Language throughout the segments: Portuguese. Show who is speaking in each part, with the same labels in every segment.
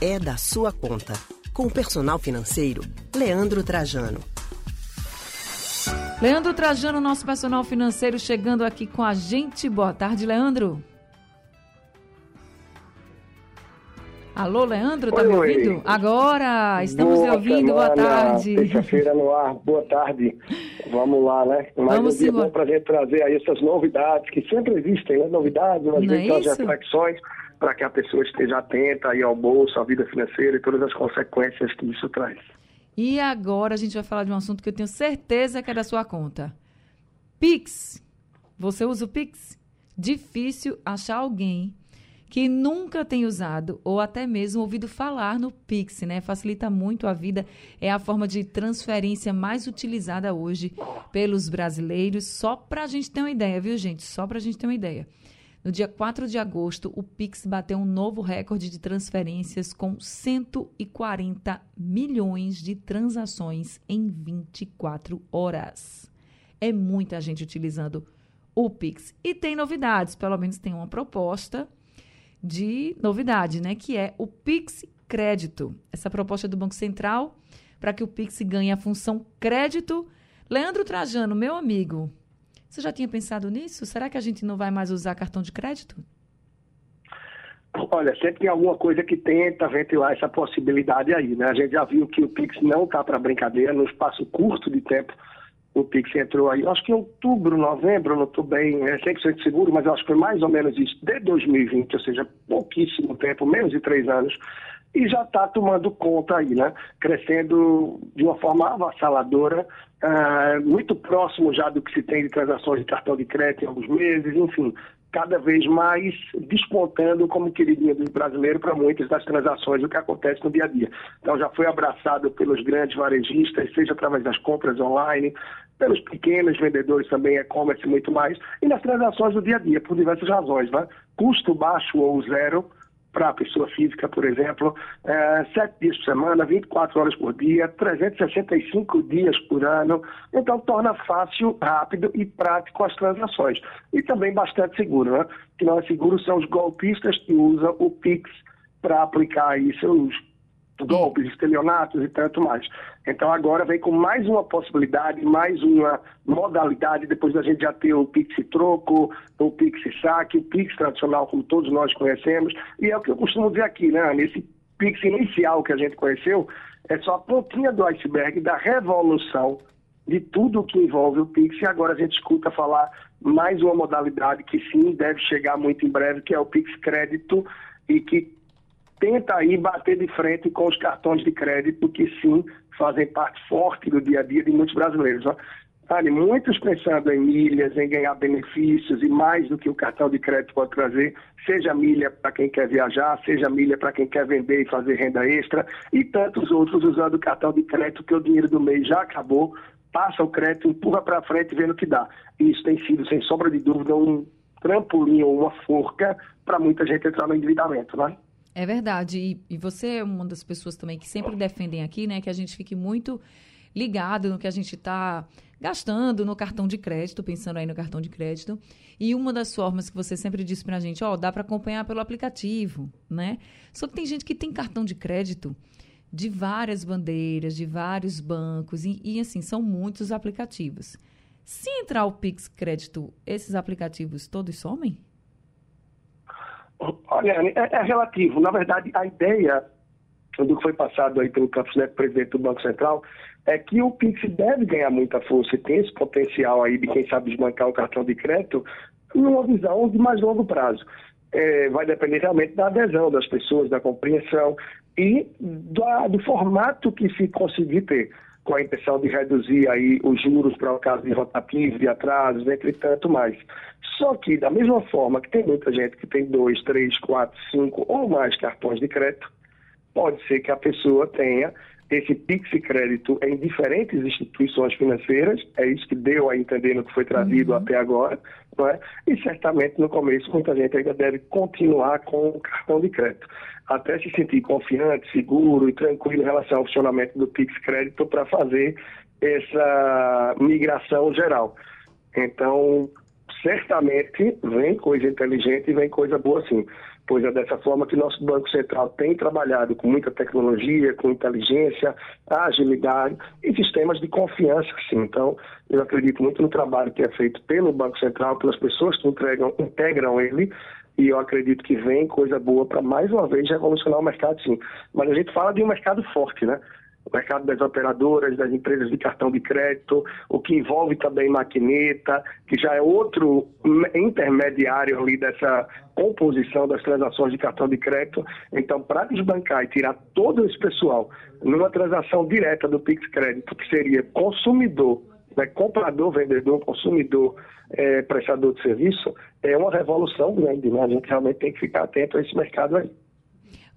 Speaker 1: é da sua conta. Com o personal financeiro, Leandro Trajano.
Speaker 2: Leandro Trajano, nosso personal financeiro, chegando aqui com a gente. Boa tarde, Leandro. Alô, Leandro, tá oi, me ouvindo? Oi. Agora, estamos
Speaker 3: boa
Speaker 2: ouvindo, boa tarde.
Speaker 3: Terça-feira no ar, boa tarde. Vamos lá, né? Mais
Speaker 2: Vamos
Speaker 3: um dia bom pra gente trazer aí essas novidades, que sempre existem, né? Novidades, às vezes é as reflexões, para que a pessoa esteja atenta aí ao bolso, à vida financeira e todas as consequências que isso traz.
Speaker 2: E agora a gente vai falar de um assunto que eu tenho certeza que é da sua conta. Pix. Você usa o Pix? Difícil achar alguém que nunca tem usado ou até mesmo ouvido falar no Pix, né? Facilita muito a vida, é a forma de transferência mais utilizada hoje pelos brasileiros. Só para a gente ter uma ideia, viu, gente? Só para a gente ter uma ideia. No dia 4 de agosto, o Pix bateu um novo recorde de transferências com 140 milhões de transações em 24 horas. É muita gente utilizando o Pix. E tem novidades, pelo menos tem uma proposta de novidade, né? Que é o Pix Crédito. Essa proposta do Banco Central para que o Pix ganhe a função crédito. Leandro Trajano, meu amigo, você já tinha pensado nisso? Será que a gente não vai mais usar cartão de crédito?
Speaker 3: Olha, sempre tem alguma coisa que tenta ventilar essa possibilidade aí, né? A gente já viu que o Pix não está para brincadeira, no espaço curto de tempo o Pix entrou aí, acho que em outubro, novembro, não estou bem é 100% seguro, mas acho que foi mais ou menos isso, de 2020, ou seja, pouquíssimo tempo, menos de três anos, e já está tomando conta aí, né? Crescendo de uma forma avassaladora, uh, muito próximo já do que se tem de transações de cartão de crédito em alguns meses, enfim, cada vez mais despontando como queridinha dos brasileiros para muitas das transações do que acontece no dia a dia. Então já foi abraçado pelos grandes varejistas, seja através das compras online, pelos pequenos vendedores também, e-commerce e muito mais, e nas transações do dia a dia, por diversas razões, né? Custo baixo ou zero, para a pessoa física, por exemplo, é, sete dias por semana, 24 horas por dia, 365 dias por ano. Então, torna fácil, rápido e prático as transações. E também bastante seguro, né? Que não é seguro são os golpistas que usam o Pix para aplicar aí seus golpes, estelionatos e tanto mais. Então agora vem com mais uma possibilidade, mais uma modalidade, depois da gente já ter o Pix Troco, o Pix Saque, o Pix tradicional, como todos nós conhecemos, e é o que eu costumo dizer aqui, né, nesse Pix inicial que a gente conheceu, é só a pontinha do iceberg da revolução de tudo que envolve o Pix, e agora a gente escuta falar mais uma modalidade que sim, deve chegar muito em breve, que é o Pix Crédito, e que tenta aí bater de frente com os cartões de crédito que sim fazem parte forte do dia a dia de muitos brasileiros. Ó. Muitos pensando em milhas, em ganhar benefícios e mais do que o cartão de crédito pode trazer, seja milha para quem quer viajar, seja milha para quem quer vender e fazer renda extra, e tantos outros usando o cartão de crédito que o dinheiro do mês já acabou, passa o crédito, empurra para frente vê no que dá. E isso tem sido, sem sombra de dúvida, um trampolim ou uma forca para muita gente entrar no endividamento, né?
Speaker 2: É verdade. E, e, você é uma das pessoas também que sempre defendem aqui, né? Que a gente fique muito ligado no que a gente está gastando no cartão de crédito, pensando aí no cartão de crédito. E uma das formas que você sempre disse para a gente, ó, oh, dá para acompanhar pelo aplicativo, né? Só que tem gente que tem cartão de crédito de várias bandeiras, de vários bancos, e, e assim, são muitos aplicativos. Se entrar o Pix Crédito, esses aplicativos todos somem?
Speaker 3: Olha, é, é, relativo. Na verdade, a ideia do que foi passado aí pelo Campos Neto, presidente do Banco Central, é que o Pix deve ganhar muita força e tem esse potencial aí de quem sabe desbancar o cartão de crédito numa visão de mais longo prazo. É, vai depender realmente da adesão das pessoas, da compreensão e do, do formato que se conseguir ter com a intenção de reduzir aí os juros para o caso de rotativos, de atrasos, entre tanto mais. Só que, da mesma forma que tem muita gente que tem dois, três, quatro, cinco ou mais cartões de crédito, pode ser que a pessoa tenha esse Pix crédito em diferentes instituições financeiras, é isso que deu a entender no que foi trazido uhum. até agora, não é? e certamente no começo muita gente ainda deve continuar com o cartão de crédito até se sentir confiante, seguro e tranquilo em relação ao funcionamento do Pix Crédito para fazer essa migração geral. Então, certamente vem coisa inteligente e vem coisa boa sim. Pois é dessa forma que nosso Banco Central tem trabalhado com muita tecnologia, com inteligência, agilidade e sistemas de confiança, sim. Então, eu acredito muito no trabalho que é feito pelo Banco Central, pelas pessoas que entregam, integram ele, e eu acredito que vem coisa boa para mais uma vez revolucionar o mercado, sim. Mas a gente fala de um mercado forte, né? O mercado das operadoras, das empresas de cartão de crédito, o que envolve também maquineta, que já é outro intermediário ali dessa composição das transações de cartão de crédito. Então, para desbancar e tirar todo esse pessoal numa transação direta do Pix Crédito, que seria consumidor, né, comprador, vendedor, consumidor, é, prestador de serviço, é uma revolução grande. Né? A gente realmente tem que ficar atento a esse mercado aí.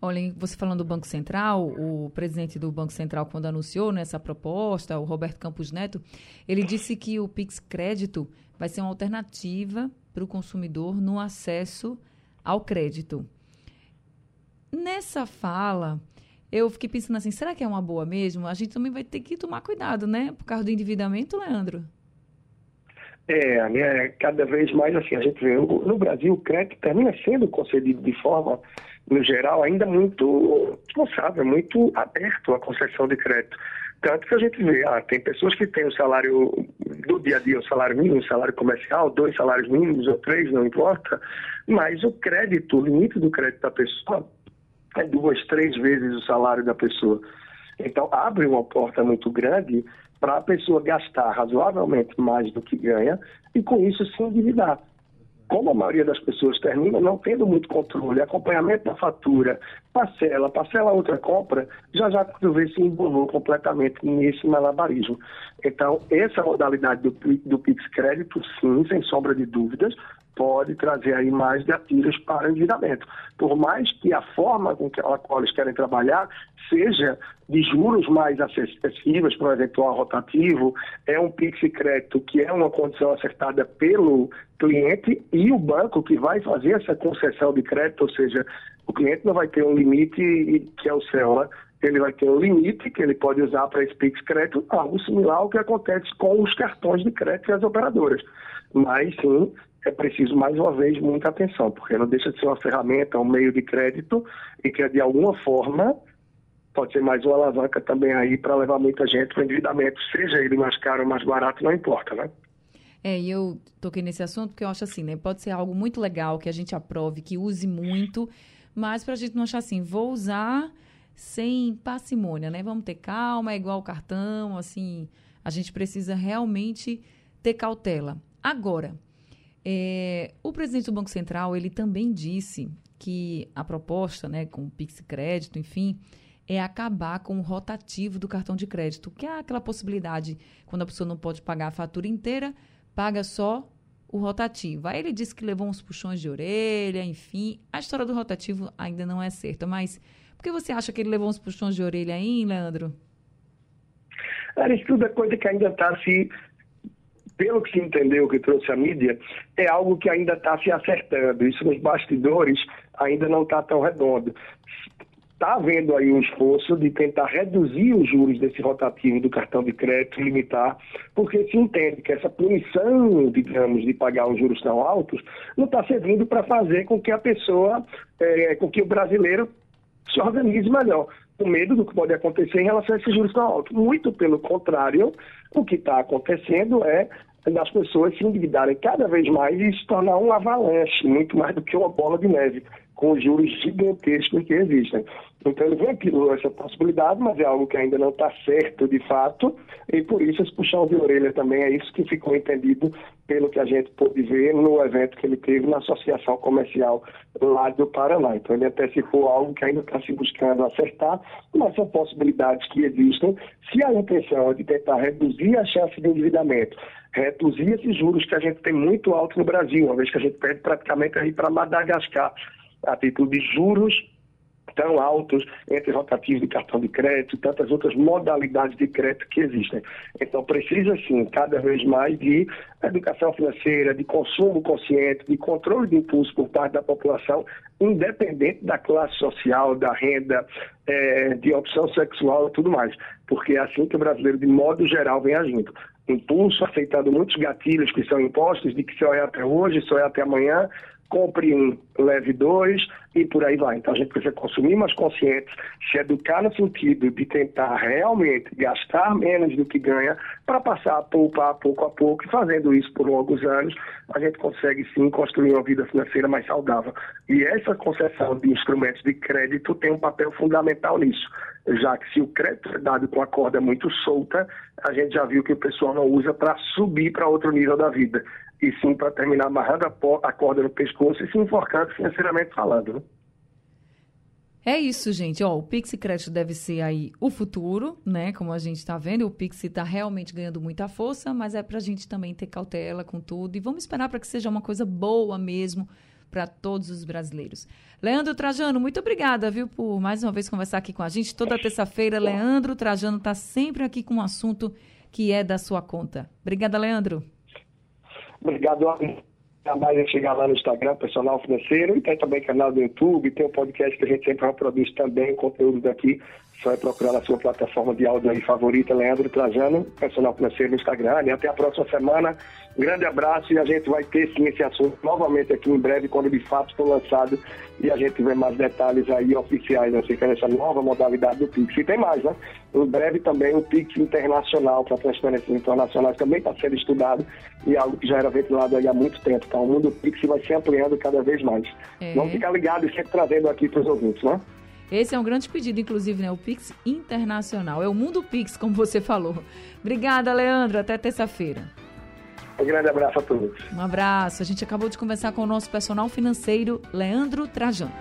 Speaker 2: Olha, você falando do Banco Central, o presidente do Banco Central, quando anunciou nessa né, proposta, o Roberto Campos Neto, ele disse que o Pix Crédito vai ser uma alternativa para o consumidor no acesso ao crédito. Nessa fala, eu fiquei pensando assim, será que é uma boa mesmo? A gente também vai ter que tomar cuidado, né? Por causa do endividamento, Leandro.
Speaker 3: É, né, cada vez mais assim, a gente vê, no Brasil o crédito termina sendo concedido de forma no geral, ainda muito responsável, muito aberto à concessão de crédito. Tanto que a gente vê, ah, tem pessoas que têm o salário do dia a dia, o salário mínimo, o salário comercial, dois salários mínimos ou três, não importa, mas o crédito, o limite do crédito da pessoa é duas, três vezes o salário da pessoa. Então, abre uma porta muito grande para a pessoa gastar razoavelmente mais do que ganha e, com isso, se endividar como a maioria das pessoas termina não tendo muito controle, acompanhamento da fatura, parcela, parcela outra compra, já já quando vê se envolveu completamente nesse malabarismo. Então, essa modalidade do, do Pix Crédito, sim, sem sombra de dúvidas, pode trazer aí mais gatilhos para endividamento. Por mais que a forma com que eles querem trabalhar seja de juros mais acessíveis para o eventual rotativo, é um Pix crédito que é uma condição acertada pelo cliente e o banco que vai fazer essa concessão de crédito, ou seja, o cliente não vai ter um limite que é o CELA, ele vai ter um limite que ele pode usar para esse Pix crédito, algo similar ao que acontece com os cartões de crédito e as operadoras. Mas sim, é preciso, mais uma vez, muita atenção, porque não deixa de ser uma ferramenta, um meio de crédito e que, de alguma forma, pode ser mais uma alavanca também aí para levar muita gente para o endividamento, seja ele mais caro ou mais barato, não importa, né?
Speaker 2: É, e eu toquei nesse assunto porque eu acho assim, né? Pode ser algo muito legal que a gente aprove, que use muito, mas para a gente não achar assim, vou usar sem parcimônia, né? Vamos ter calma, é igual o cartão, assim, a gente precisa realmente ter cautela. Agora, é, o presidente do Banco Central, ele também disse que a proposta, né, com o Pix Crédito, enfim, é acabar com o rotativo do cartão de crédito, que é aquela possibilidade, quando a pessoa não pode pagar a fatura inteira, paga só o rotativo. Aí ele disse que levou uns puxões de orelha, enfim. A história do rotativo ainda não é certa, mas por que você acha que ele levou uns puxões de orelha aí, Leandro?
Speaker 3: Era isso tudo é coisa que ainda está se pelo que se entendeu que trouxe a mídia, é algo que ainda está se acertando. Isso nos bastidores ainda não está tão redondo. Está havendo aí um esforço de tentar reduzir os juros desse rotativo do cartão de crédito, limitar, porque se entende que essa punição, digamos, de pagar os juros tão altos, não está servindo para fazer com que a pessoa, é, com que o brasileiro se organize melhor com medo do que pode acontecer em relação a esses juros tão altos. Muito pelo contrário, o que está acontecendo é das pessoas se endividarem cada vez mais e se tornar um avalanche, muito mais do que uma bola de neve, com os juros gigantescos que existem. Então ele ventilou essa possibilidade, mas é algo que ainda não está certo de fato, e por isso esse puxão de orelha também é isso que ficou entendido pelo que a gente pôde ver no evento que ele teve na Associação Comercial lá do Paraná. Então ele antecipou algo que ainda está se buscando acertar, mas são possibilidades que existem. Se a intenção é de tentar reduzir a chance de endividamento, reduzir esses juros que a gente tem muito alto no Brasil, uma vez que a gente perde praticamente aí para Madagascar, a título de juros tão altos entre rotativos de cartão de crédito e tantas outras modalidades de crédito que existem. Então, precisa, sim, cada vez mais de educação financeira, de consumo consciente, de controle de impulso por parte da população, independente da classe social, da renda, é, de opção sexual e tudo mais. Porque é assim que o brasileiro, de modo geral, vem agindo. Impulso, aceitando muitos gatilhos que são impostos, de que só é até hoje, só é até amanhã, compre um, leve dois e por aí vai. Então a gente precisa consumir mais conscientes, se educar no sentido de tentar realmente gastar menos do que ganha para passar a poupar pouco a pouco e fazendo isso por longos anos, a gente consegue sim construir uma vida financeira mais saudável. E essa concessão de instrumentos de crédito tem um papel fundamental nisso, já que se o crédito é dado com a corda muito solta, a gente já viu que o pessoal não usa para subir para outro nível da vida e sim para terminar amarrando a, corda no pescoço e se enforcando financeiramente falando. Né?
Speaker 2: É isso, gente. Ó, o Pix Crédito deve ser aí o futuro, né? Como a gente está vendo, o Pix está realmente ganhando muita força, mas é para a gente também ter cautela com tudo e vamos esperar para que seja uma coisa boa mesmo para todos os brasileiros. Leandro Trajano, muito obrigada, viu, por mais uma vez conversar aqui com a gente. Toda terça-feira, Leandro Trajano está sempre aqui com um assunto que é da sua conta. Obrigada, Leandro.
Speaker 3: Obrigado a mais é chegar lá no Instagram, Personal Financeiro, e tem também canal do YouTube, tem o um podcast que a gente sempre reproduz também, conteúdo daqui. Só é procurar na sua plataforma de áudio aí favorita, Leandro Trajano, Personal Financeiro no Instagram. E até a próxima semana. Um grande abraço e a gente vai ter sim esse assunto novamente aqui em breve, quando de fato for lançado e a gente tiver mais detalhes aí oficiais acerca dessa nova modalidade do Pix. E tem mais, né? Em breve também o Pix internacional para transferências internacionais também está sendo estudado e é algo que já era ventilado aí há muito tempo. Então o mundo Pix vai se ampliando cada vez mais. É. Vamos ficar ligados e sempre trazendo aqui para os ouvintes, né?
Speaker 2: Esse é um grande pedido, inclusive, né? O Pix Internacional. É o Mundo Pix, como você falou. Obrigada, Leandro. Até terça-feira.
Speaker 3: Um grande abraço a todos.
Speaker 2: Um abraço. A gente acabou de conversar com o nosso personal financeiro, Leandro Trajano.